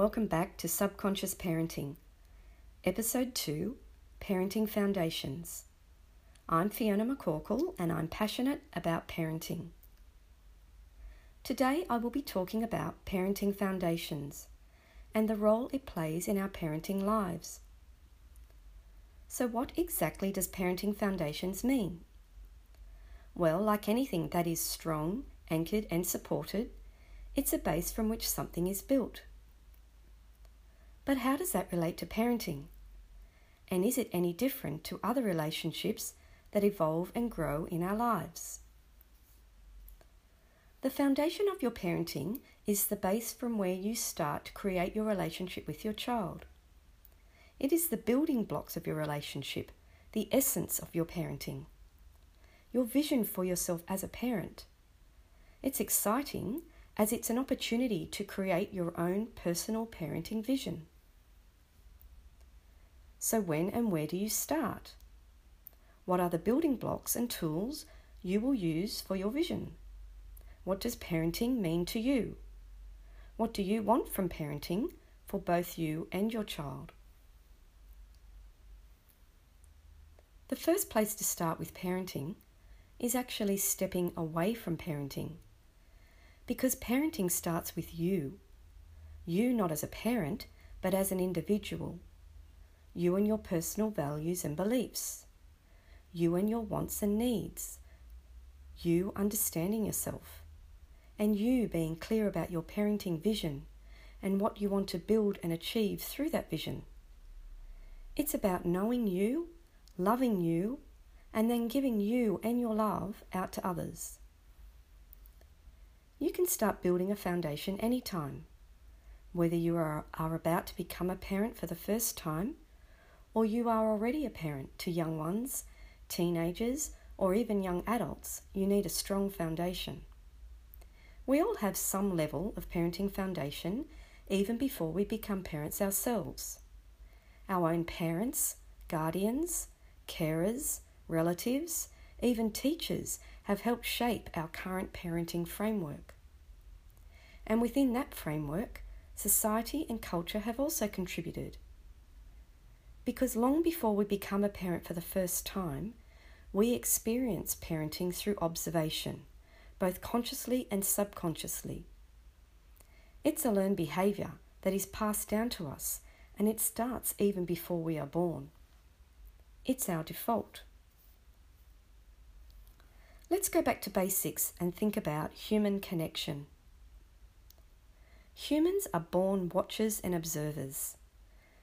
welcome back to Subconscious Parenting, Episode 2 Parenting Foundations. I'm Fiona McCorkle and I'm passionate about parenting. Today I will be talking about parenting foundations and the role it plays in our parenting lives. So, what exactly does parenting foundations mean? Well, like anything that is strong, anchored, and supported, it's a base from which something is built. But how does that relate to parenting? And is it any different to other relationships that evolve and grow in our lives? The foundation of your parenting is the base from where you start to create your relationship with your child. It is the building blocks of your relationship, the essence of your parenting, your vision for yourself as a parent. It's exciting as it's an opportunity to create your own personal parenting vision. So, when and where do you start? What are the building blocks and tools you will use for your vision? What does parenting mean to you? What do you want from parenting for both you and your child? The first place to start with parenting is actually stepping away from parenting because parenting starts with you. You not as a parent, but as an individual. You and your personal values and beliefs. You and your wants and needs. You understanding yourself. And you being clear about your parenting vision and what you want to build and achieve through that vision. It's about knowing you, loving you, and then giving you and your love out to others. You can start building a foundation anytime. Whether you are, are about to become a parent for the first time, or you are already a parent to young ones, teenagers, or even young adults, you need a strong foundation. We all have some level of parenting foundation even before we become parents ourselves. Our own parents, guardians, carers, relatives, even teachers have helped shape our current parenting framework. And within that framework, society and culture have also contributed. Because long before we become a parent for the first time, we experience parenting through observation, both consciously and subconsciously. It's a learned behaviour that is passed down to us, and it starts even before we are born. It's our default. Let's go back to basics and think about human connection. Humans are born watchers and observers.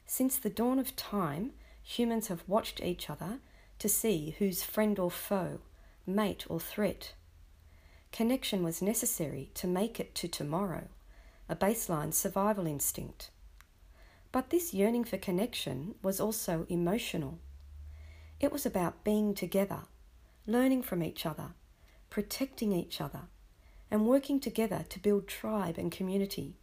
Since the dawn of time, humans have watched each other to see who's friend or foe, mate or threat. Connection was necessary to make it to tomorrow, a baseline survival instinct. But this yearning for connection was also emotional. It was about being together, learning from each other, protecting each other, and working together to build tribe and community.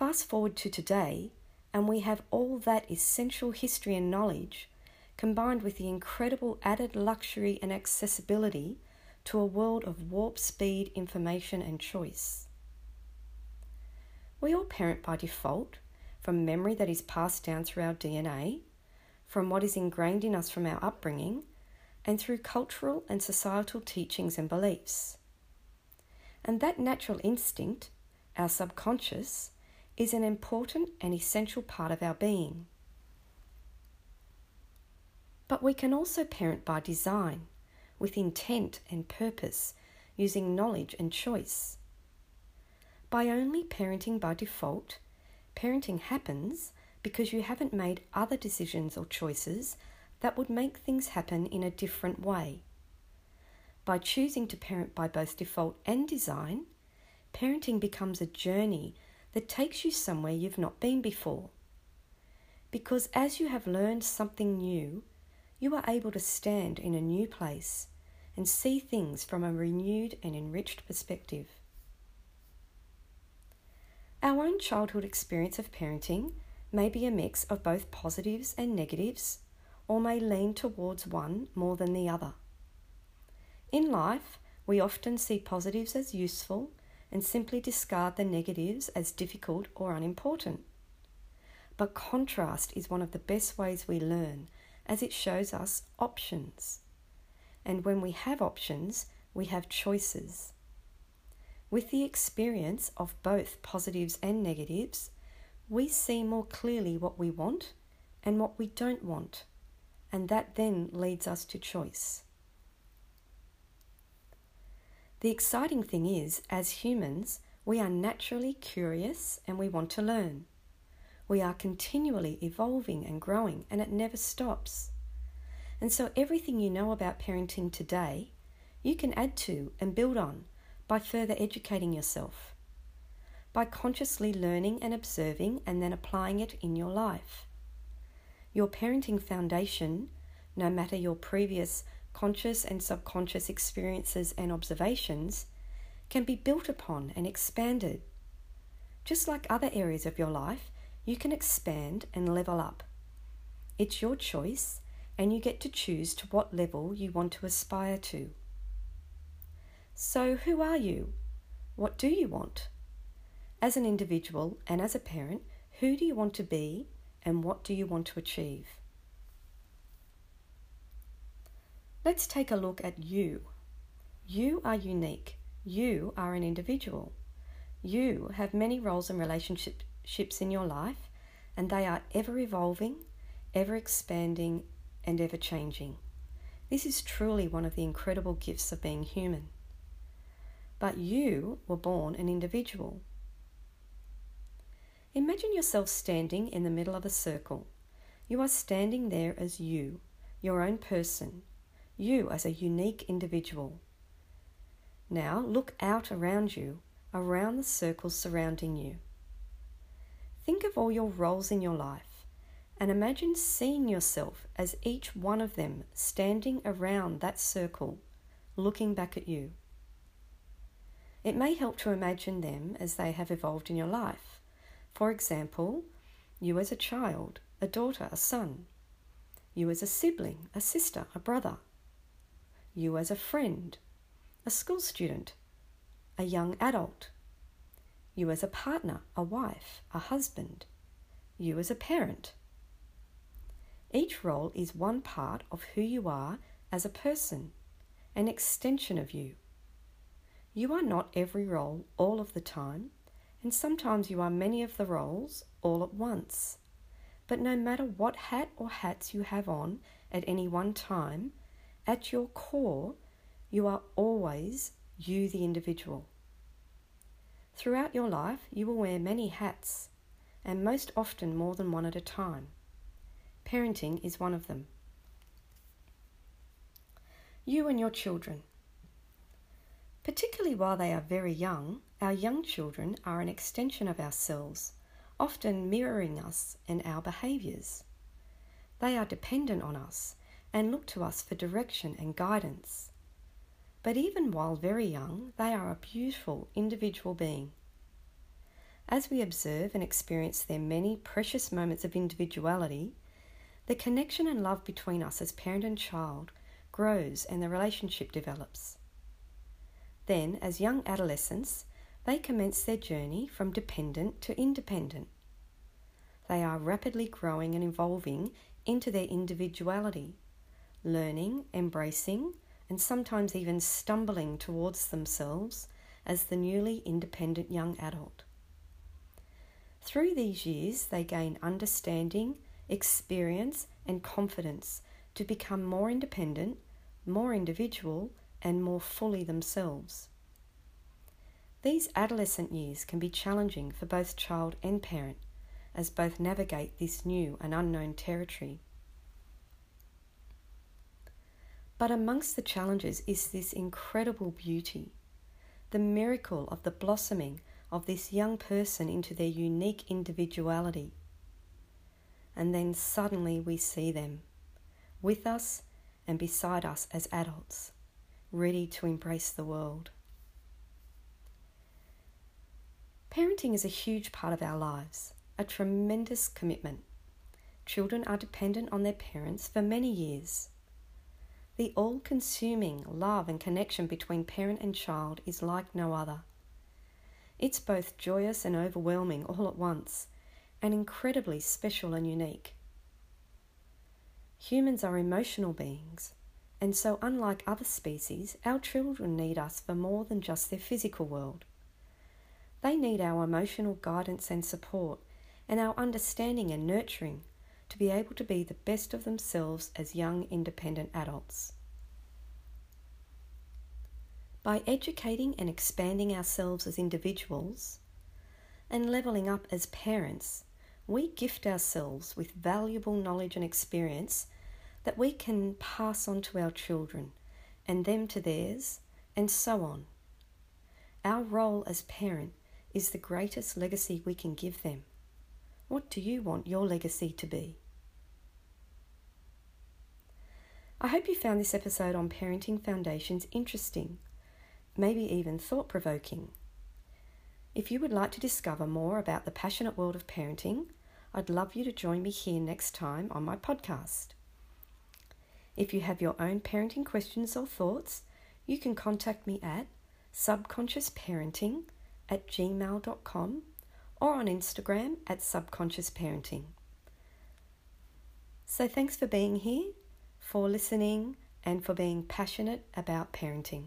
Fast forward to today, and we have all that essential history and knowledge combined with the incredible added luxury and accessibility to a world of warp speed information and choice. We all parent by default from memory that is passed down through our DNA, from what is ingrained in us from our upbringing, and through cultural and societal teachings and beliefs. And that natural instinct, our subconscious, is an important and essential part of our being. But we can also parent by design, with intent and purpose, using knowledge and choice. By only parenting by default, parenting happens because you haven't made other decisions or choices that would make things happen in a different way. By choosing to parent by both default and design, parenting becomes a journey that takes you somewhere you've not been before. Because as you have learned something new, you are able to stand in a new place and see things from a renewed and enriched perspective. Our own childhood experience of parenting may be a mix of both positives and negatives, or may lean towards one more than the other. In life, we often see positives as useful and simply discard the negatives as difficult or unimportant. But contrast is one of the best ways we learn as it shows us options. And when we have options, we have choices. With the experience of both positives and negatives, we see more clearly what we want and what we don't want, and that then leads us to choice. The exciting thing is, as humans, we are naturally curious and we want to learn. We are continually evolving and growing, and it never stops. And so, everything you know about parenting today, you can add to and build on by further educating yourself, by consciously learning and observing and then applying it in your life. Your parenting foundation, no matter your previous conscious and subconscious experiences and observations, can be built upon and expanded. Just like other areas of your life, you can expand and level up. It's your choice, and you get to choose to what level you want to aspire to. So, who are you? What do you want? As an individual and as a parent, who do you want to be and what do you want to achieve? Let's take a look at you. You are unique. You are an individual. You have many roles and relationships in your life, and they are ever evolving, ever expanding, and ever changing. This is truly one of the incredible gifts of being human but you were born an individual. Imagine yourself standing in the middle of a circle. You are standing there as you, your own person, you as a unique individual. Now look out around you, around the circles surrounding you. Think of all your roles in your life and imagine seeing yourself as each one of them standing around that circle, looking back at you. It may help to imagine them as they have evolved in your life. For example, you as a child, a daughter, a son. You as a sibling, a sister, a brother. You as a friend, a school student, a young adult. You as a partner, a wife, a husband. You as a parent. Each role is one part of who you are as a person, an extension of you. You are not every role all of the time, and sometimes you are many of the roles all at once. But no matter what hat or hats you have on at any one time, at your core, you are always you, the individual. Throughout your life, you will wear many hats, and most often more than one at a time. Parenting is one of them. You and your children. Particularly while they are very young, our young children are an extension of ourselves, often mirroring us and our behaviours. They are dependent on us and look to us for direction and guidance. But even while very young, they are a beautiful individual being. As we observe and experience their many precious moments of individuality, the connection and love between us as parent and child grows and the relationship develops. Then, as young adolescents, they commence their journey from dependent to independent. They are rapidly growing and evolving into their individuality, learning, embracing, and sometimes even stumbling towards themselves as the newly independent young adult. Through these years, they gain understanding, experience, and confidence to become more independent, more individual, and more fully themselves. These adolescent years can be challenging for both child and parent as both navigate this new and unknown territory. But amongst the challenges is this incredible beauty, the miracle of the blossoming of this young person into their unique individuality. And then suddenly we see them with us and beside us as adults ready to embrace the world. Parenting is a huge part of our lives, a tremendous commitment. Children are dependent on their parents for many years. The all consuming love and connection between parent and child is like no other. It's both joyous and overwhelming all at once, and incredibly special and unique. Humans are emotional beings, and so, unlike other species, our children need us for more than just their physical world. They need our emotional guidance and support, and our understanding and nurturing to be able to be the best of themselves as young independent adults. By educating and expanding ourselves as individuals and levelling up as parents, we gift ourselves with valuable knowledge and experience that we can pass on to our children and them to theirs, and so on. Our role as parent is the greatest legacy we can give them. What do you want your legacy to be? I hope you found this episode on Parenting Foundations interesting, maybe even thought provoking. If you would like to discover more about the passionate world of parenting, I'd love you to join me here next time on my podcast. If you have your own parenting questions or thoughts, you can contact me at subconsciousparenting at gmail.com or on Instagram at Subconscious Parenting. So thanks for being here, for listening, and for being passionate about parenting.